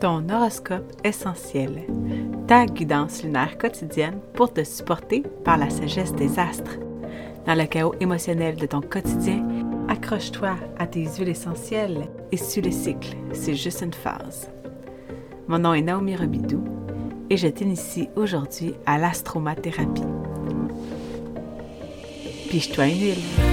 ton horoscope essentiel, ta guidance lunaire quotidienne pour te supporter par la sagesse des astres. Dans le chaos émotionnel de ton quotidien, accroche-toi à tes huiles essentielles et suis le cycle, c'est juste une phase. Mon nom est Naomi Robidou et je t'initie aujourd'hui à l'astromathérapie. Piche-toi une huile.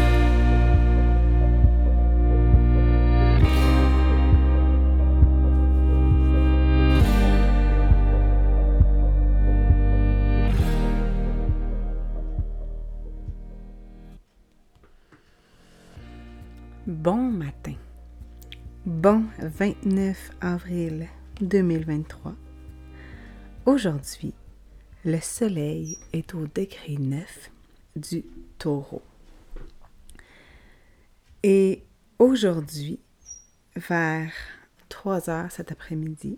Bon 29 avril 2023. Aujourd'hui, le soleil est au degré 9 du taureau. Et aujourd'hui, vers 3 heures cet après-midi,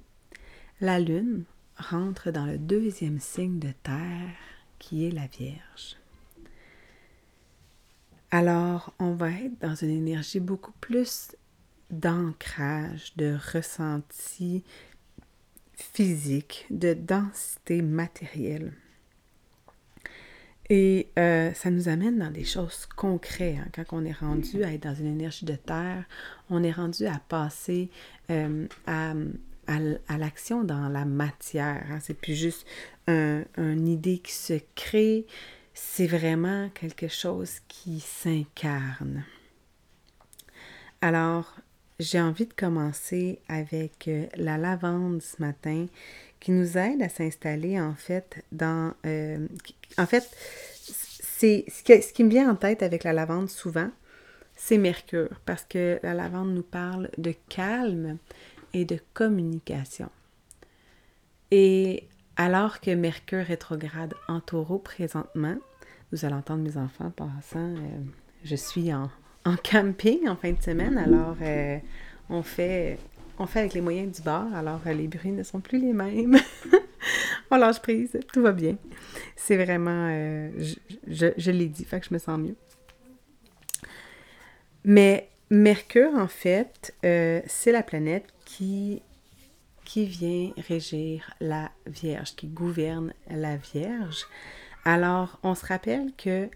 la lune rentre dans le deuxième signe de terre qui est la Vierge. Alors, on va être dans une énergie beaucoup plus d'ancrage, de ressenti physique, de densité matérielle. Et euh, ça nous amène dans des choses concrètes. Hein. Quand on est rendu à être dans une énergie de terre, on est rendu à passer euh, à, l'action dans la matière. Hein. C'est plus juste une idée qui se crée, c'est vraiment quelque chose qui s'incarne. Alors, j'ai envie de commencer avec euh, la lavande ce matin qui nous aide à s'installer en fait dans... Euh, en fait, c'est ce, qui me vient en tête avec la lavande souvent, c'est Mercure, parce que la lavande nous parle de calme et de communication. Et alors que Mercure rétrograde en taureau présentement, vous allez entendre mes enfants passant. Euh, je suis en, camping en fin de semaine, alors euh, on, fait, on fait avec les moyens du bord, alors euh, les bruits ne sont plus les mêmes. on lâche prise, tout va bien. C'est vraiment, je, je, l'ai dit, fait que je me sens mieux. Mais Mercure, en fait, c'est la planète qui, qui vient régir la Vierge, qui gouverne la Vierge. Alors, on se rappelle que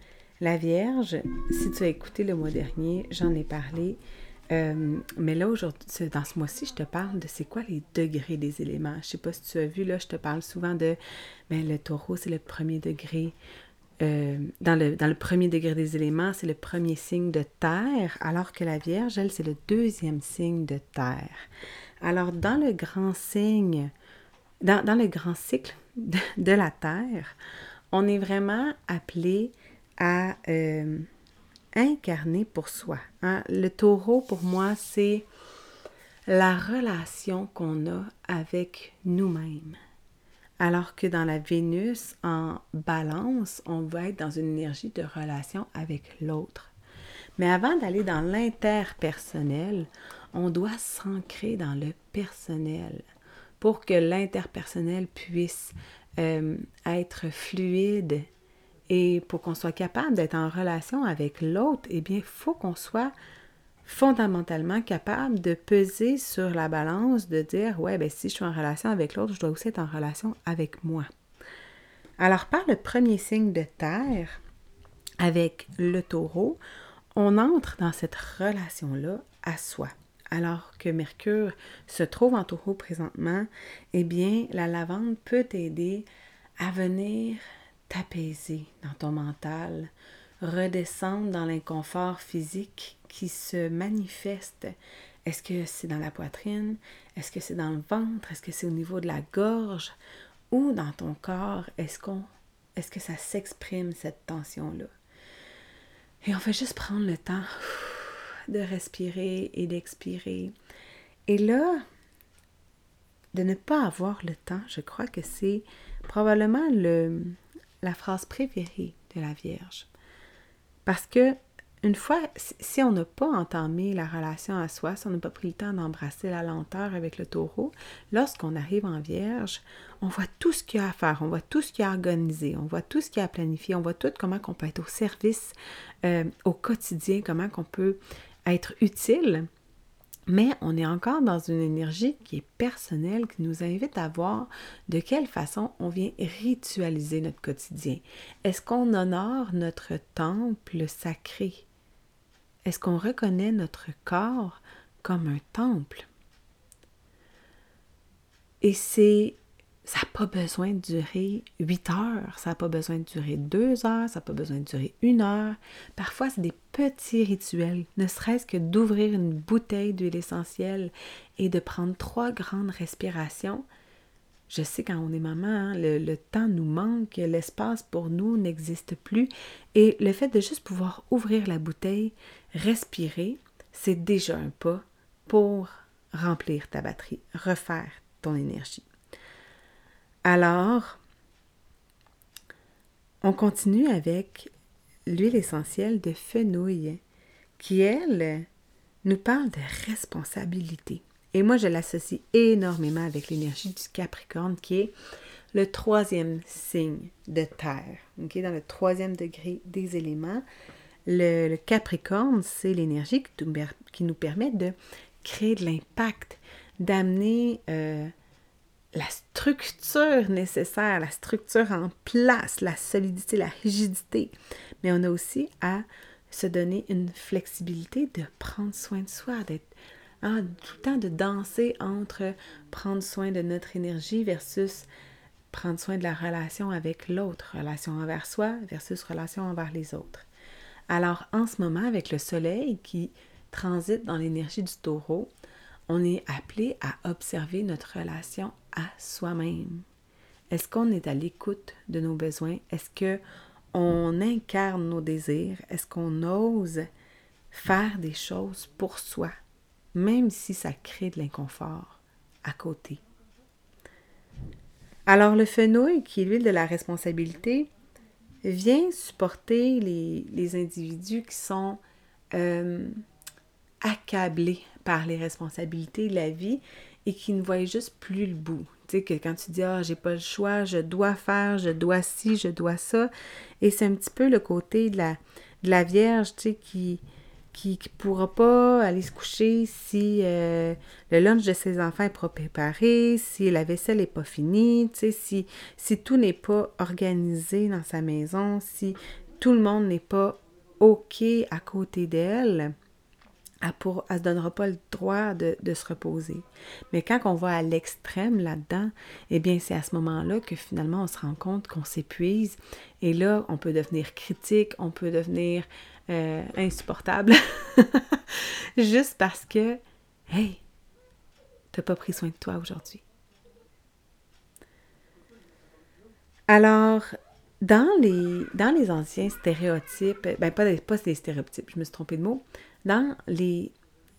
la Vierge, si tu as écouté le mois dernier, j'en ai parlé, euh, mais là, aujourd'hui, dans ce mois-ci, je te parle de c'est quoi les degrés des éléments. Je sais pas si tu as vu, là, je te parle souvent de, ben, le taureau, c'est le premier degré. Euh, dans le premier degré des éléments, c'est le premier signe de terre, alors que la Vierge, elle, c'est le deuxième signe de terre. Alors, dans le grand signe, dans, le grand cycle de la Terre, on est vraiment appelé à euh, incarner pour soi. Hein. Le taureau, pour moi, c'est la relation qu'on a avec nous-mêmes. Alors que dans la Vénus, en balance, on va être dans une énergie de relation avec l'autre. Mais avant d'aller dans l'interpersonnel, on doit s'ancrer dans le personnel pour que l'interpersonnel puisse euh, être fluide et pour qu'on soit capable d'être en relation avec l'autre, eh bien, il faut qu'on soit fondamentalement capable de peser sur la balance, de dire, ouais, ben si je suis en relation avec l'autre, je dois aussi être en relation avec moi. Alors, par le premier signe de terre, avec le taureau, on entre dans cette relation-là à soi alors que Mercure se trouve en taureau présentement, eh bien, la lavande peut t'aider à venir t'apaiser dans ton mental, redescendre dans l'inconfort physique qui se manifeste. Est-ce que c'est dans la poitrine? Est-ce que c'est dans le ventre? Est-ce que c'est au niveau de la gorge? Ou dans ton corps? Est-ce qu'on est-ce que ça s'exprime cette tension-là? Et on fait juste prendre le temps de respirer et d'expirer. Et là, de ne pas avoir le temps, je crois que c'est probablement le, la phrase préférée de la Vierge. Parce que une fois, si on n'a pas entamé la relation à soi, si on n'a pas pris le temps d'embrasser la lenteur avec le taureau, lorsqu'on arrive en vierge, on voit tout ce qu'il y a à faire, on voit tout ce qu'il y a à organiser, on voit tout ce qu'il y a à planifier, on voit tout comment on peut être au service euh, au quotidien, comment on peut être utile. Mais on est encore dans une énergie qui est personnelle, qui nous invite à voir de quelle façon on vient ritualiser notre quotidien. Est-ce qu'on honore notre temple sacré? Est-ce qu'on reconnaît notre corps comme un temple? Et c'est ça n'a pas besoin de durer 8 heures, ça n'a pas besoin de durer 2 heures, ça n'a pas besoin de durer une heure. Parfois, c'est des petits rituels, ne serait-ce que d'ouvrir une bouteille d'huile essentielle et de prendre trois grandes respirations. Je sais quand on est maman, hein, le, le, temps nous manque, l'espace pour nous n'existe plus. Et le fait de juste pouvoir ouvrir la bouteille, respirer, c'est déjà un pas pour remplir ta batterie, refaire ton énergie. Alors, on continue avec l'huile essentielle de fenouil, qui, elle, nous parle de responsabilité. Et moi, je l'associe énormément avec l'énergie du Capricorne, qui est le troisième signe de terre, Ok, dans le troisième degré des éléments. Le, Capricorne, c'est l'énergie qui, nous permet de créer de l'impact, d'amener euh, la structure nécessaire, la structure en place, la solidité, la rigidité. Mais on a aussi à se donner une flexibilité de prendre soin de soi, d'être hein, tout le temps de danser entre prendre soin de notre énergie versus prendre soin de la relation avec l'autre, relation envers soi versus relation envers les autres. Alors en ce moment, avec le soleil qui transite dans l'énergie du taureau, on est appelé à observer notre relation soi-même. Est-ce qu'on est à l'écoute de nos besoins? Est-ce que on incarne nos désirs? Est-ce qu'on ose faire des choses pour soi, même si ça crée de l'inconfort à côté? Alors le fenouil, qui est l'huile de la responsabilité, vient supporter les, individus qui sont euh, accablés par les responsabilités de la vie et qui ne voient juste plus le bout. Tu sais, que quand tu dis, ah, j'ai pas le choix, je dois faire, je dois ci, je dois ça. Et c'est un petit peu le côté de la, de la Vierge, tu sais, qui qui ne pourra pas aller se coucher si euh, le lunch de ses enfants est pas préparé, si la vaisselle n'est pas finie, si, si tout n'est pas organisé dans sa maison, si tout le monde n'est pas OK à côté d'elle, elle ne se donnera pas le droit de, se reposer. Mais quand on va à l'extrême là-dedans, eh bien, c'est à ce moment-là que finalement, on se rend compte qu'on s'épuise. Et là, on peut devenir critique, on peut devenir euh, insupportable. Juste parce que, hey, t'as pas pris soin de toi aujourd'hui. Alors, dans les, dans les anciens stéréotypes, ben pas, pas des stéréotypes, je me suis trompée de mot, dans les,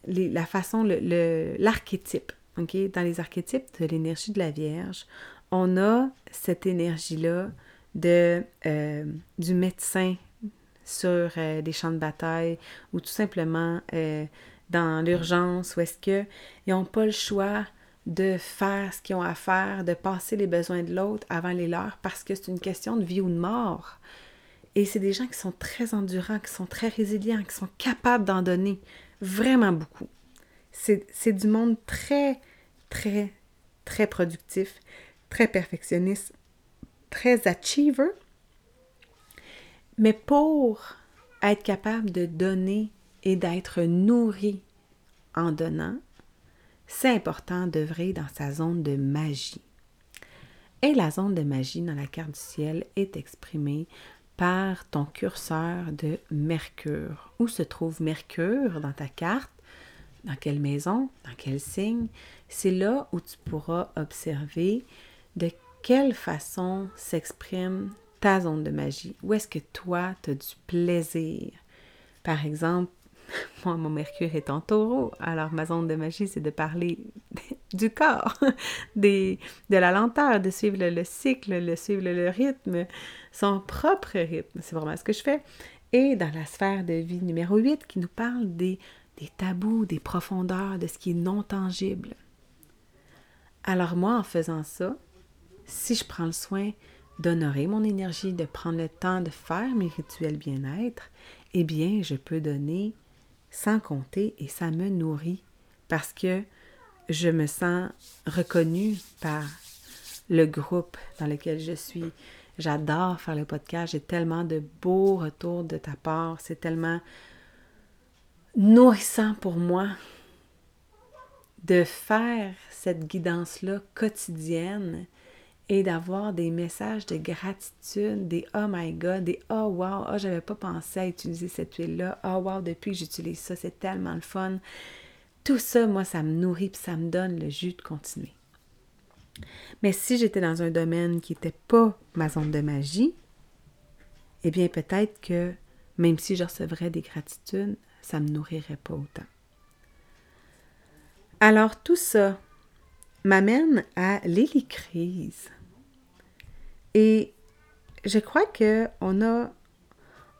la façon, l'archétype, le? Dans les archétypes de l'énergie de la Vierge, on a cette énergie-là de, euh, du médecin sur euh, des champs de bataille ou tout simplement euh, dans l'urgence où est-ce qu'ils n'ont pas le choix de faire ce qu'ils ont à faire, de passer les besoins de l'autre avant les leurs parce que c'est une question de vie ou de mort. Et c'est des gens qui sont très endurants, qui sont très résilients, qui sont capables d'en donner vraiment beaucoup. C'est du monde très, très, très productif, très perfectionniste, très achiever. Mais pour être capable de donner et d'être nourri en donnant, c'est important d'œuvrer dans sa zone de magie. Et la zone de magie dans la carte du ciel est exprimée par ton curseur de Mercure. Où se trouve Mercure dans ta carte? Dans quelle maison? Dans quel signe? C'est là où tu pourras observer de quelle façon s'exprime ta zone de magie. Où est-ce que toi, tu as du plaisir? Par exemple, moi, mon Mercure est en taureau, alors ma zone de magie, c'est de parler du corps, de la lenteur, de suivre le, cycle, de suivre le, rythme, son propre rythme. C'est vraiment ce que je fais. Et dans la sphère de vie numéro 8, qui nous parle des, des tabous, des profondeurs, de ce qui est non tangible. Alors moi, en faisant ça, si je prends le soin d'honorer mon énergie, de prendre le temps de faire mes rituels bien-être, eh bien, je peux donner sans compter et ça me nourrit parce que je me sens reconnue par le groupe dans lequel je suis. J'adore faire le podcast. J'ai tellement de beaux retours de ta part. C'est tellement nourrissant pour moi de faire cette guidance-là quotidienne et d'avoir des messages de gratitude, des oh my god, des oh wow, oh j'avais pas pensé à utiliser cette huile-là, oh wow, depuis que j'utilise ça, c'est tellement le fun. Tout ça, moi, ça me nourrit et ça me donne le jus de continuer. Mais si j'étais dans un domaine qui n'était pas ma zone de magie, eh bien peut-être que même si je recevrais des gratitudes, ça ne me nourrirait pas autant. Alors tout ça m'amène à l'hélicrise. Et je crois qu'on a,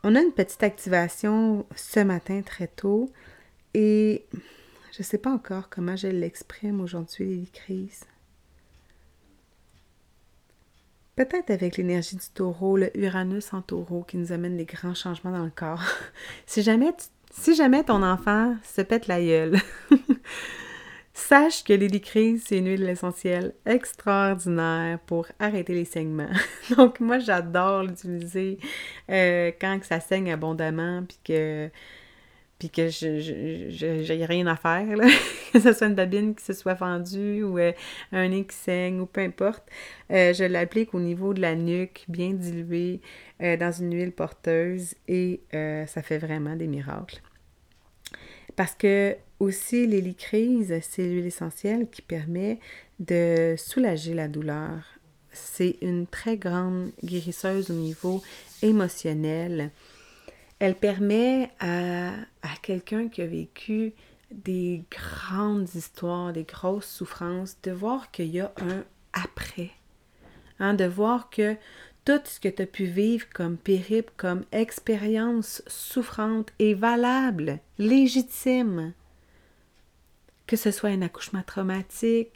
on a une petite activation ce matin très tôt et je ne sais pas encore comment je l'exprime aujourd'hui, l'hélicrise. Peut-être avec l'énergie du taureau, le Uranus en taureau qui nous amène des grands changements dans le corps. si, jamais si jamais ton enfant se pète la gueule, sache que l'hélicrise, c'est une huile essentielle extraordinaire pour arrêter les saignements. Donc moi, j'adore l'utiliser euh, quand ça saigne abondamment, puis que puis que je n'ai rien à faire, que ce soit une babine qui se soit fendue ou euh, un nez qui saigne ou peu importe. Euh, je l'applique au niveau de la nuque, bien diluée euh, dans une huile porteuse et ça fait vraiment des miracles. Parce que aussi l'hélicryse, c'est l'huile essentielle qui permet de soulager la douleur. C'est une très grande guérisseuse au niveau émotionnel. Elle permet à, quelqu'un qui a vécu des grandes histoires, des grosses souffrances, de voir qu'il y a un après. Hein, de voir que tout ce que tu as pu vivre comme périple, comme expérience souffrante est valable, légitime. Que ce soit un accouchement traumatique,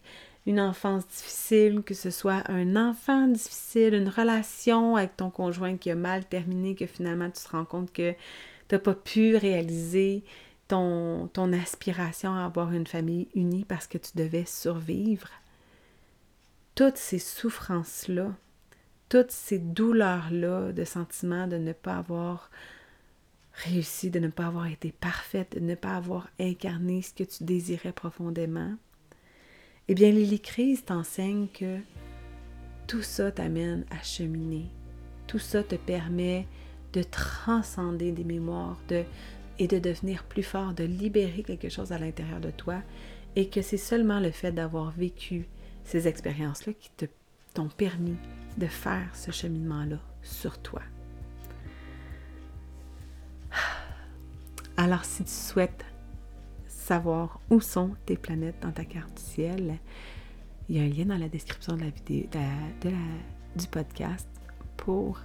une enfance difficile, que ce soit un enfant difficile, une relation avec ton conjoint qui a mal terminé, que finalement tu te rends compte que tu n'as pas pu réaliser ton, aspiration à avoir une famille unie parce que tu devais survivre. Toutes ces souffrances-là, toutes ces douleurs-là de sentiment de ne pas avoir réussi, de ne pas avoir été parfaite, de ne pas avoir incarné ce que tu désirais profondément, eh bien, l'hélicrise t'enseigne que tout ça t'amène à cheminer. Tout ça te permet de transcender des mémoires de, et de devenir plus fort, de libérer quelque chose à l'intérieur de toi. Et que c'est seulement le fait d'avoir vécu ces expériences-là qui t'ont permis de faire ce cheminement-là sur toi. Alors, si tu souhaites savoir où sont tes planètes dans ta carte du ciel, il y a un lien dans la description de la vidéo, de du podcast pour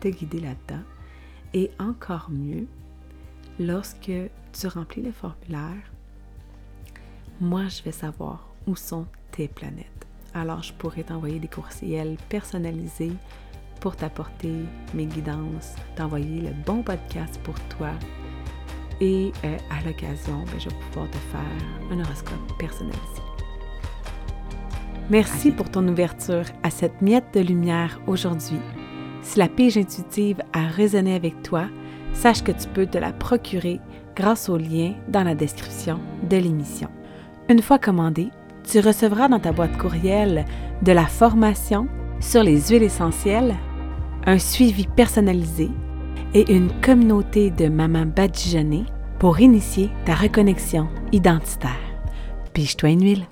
te guider là-dedans. Et encore mieux, lorsque tu remplis le formulaire, moi, je vais savoir où sont tes planètes. Alors, je pourrais t'envoyer des courriels personnalisés pour t'apporter mes guidances, t'envoyer le bon podcast pour toi et euh, à l'occasion, ben, je vais pouvoir te faire un horoscope personnalisé. Merci pour ton ouverture à cette miette de lumière aujourd'hui. Si la pige intuitive a résonné avec toi, sache que tu peux te la procurer grâce au lien dans la description de l'émission. Une fois commandée, tu recevras dans ta boîte courriel de la formation sur les huiles essentielles, un suivi personnalisé et une communauté de mamans badigeonnées pour initier ta reconnexion identitaire. Pige-toi une huile.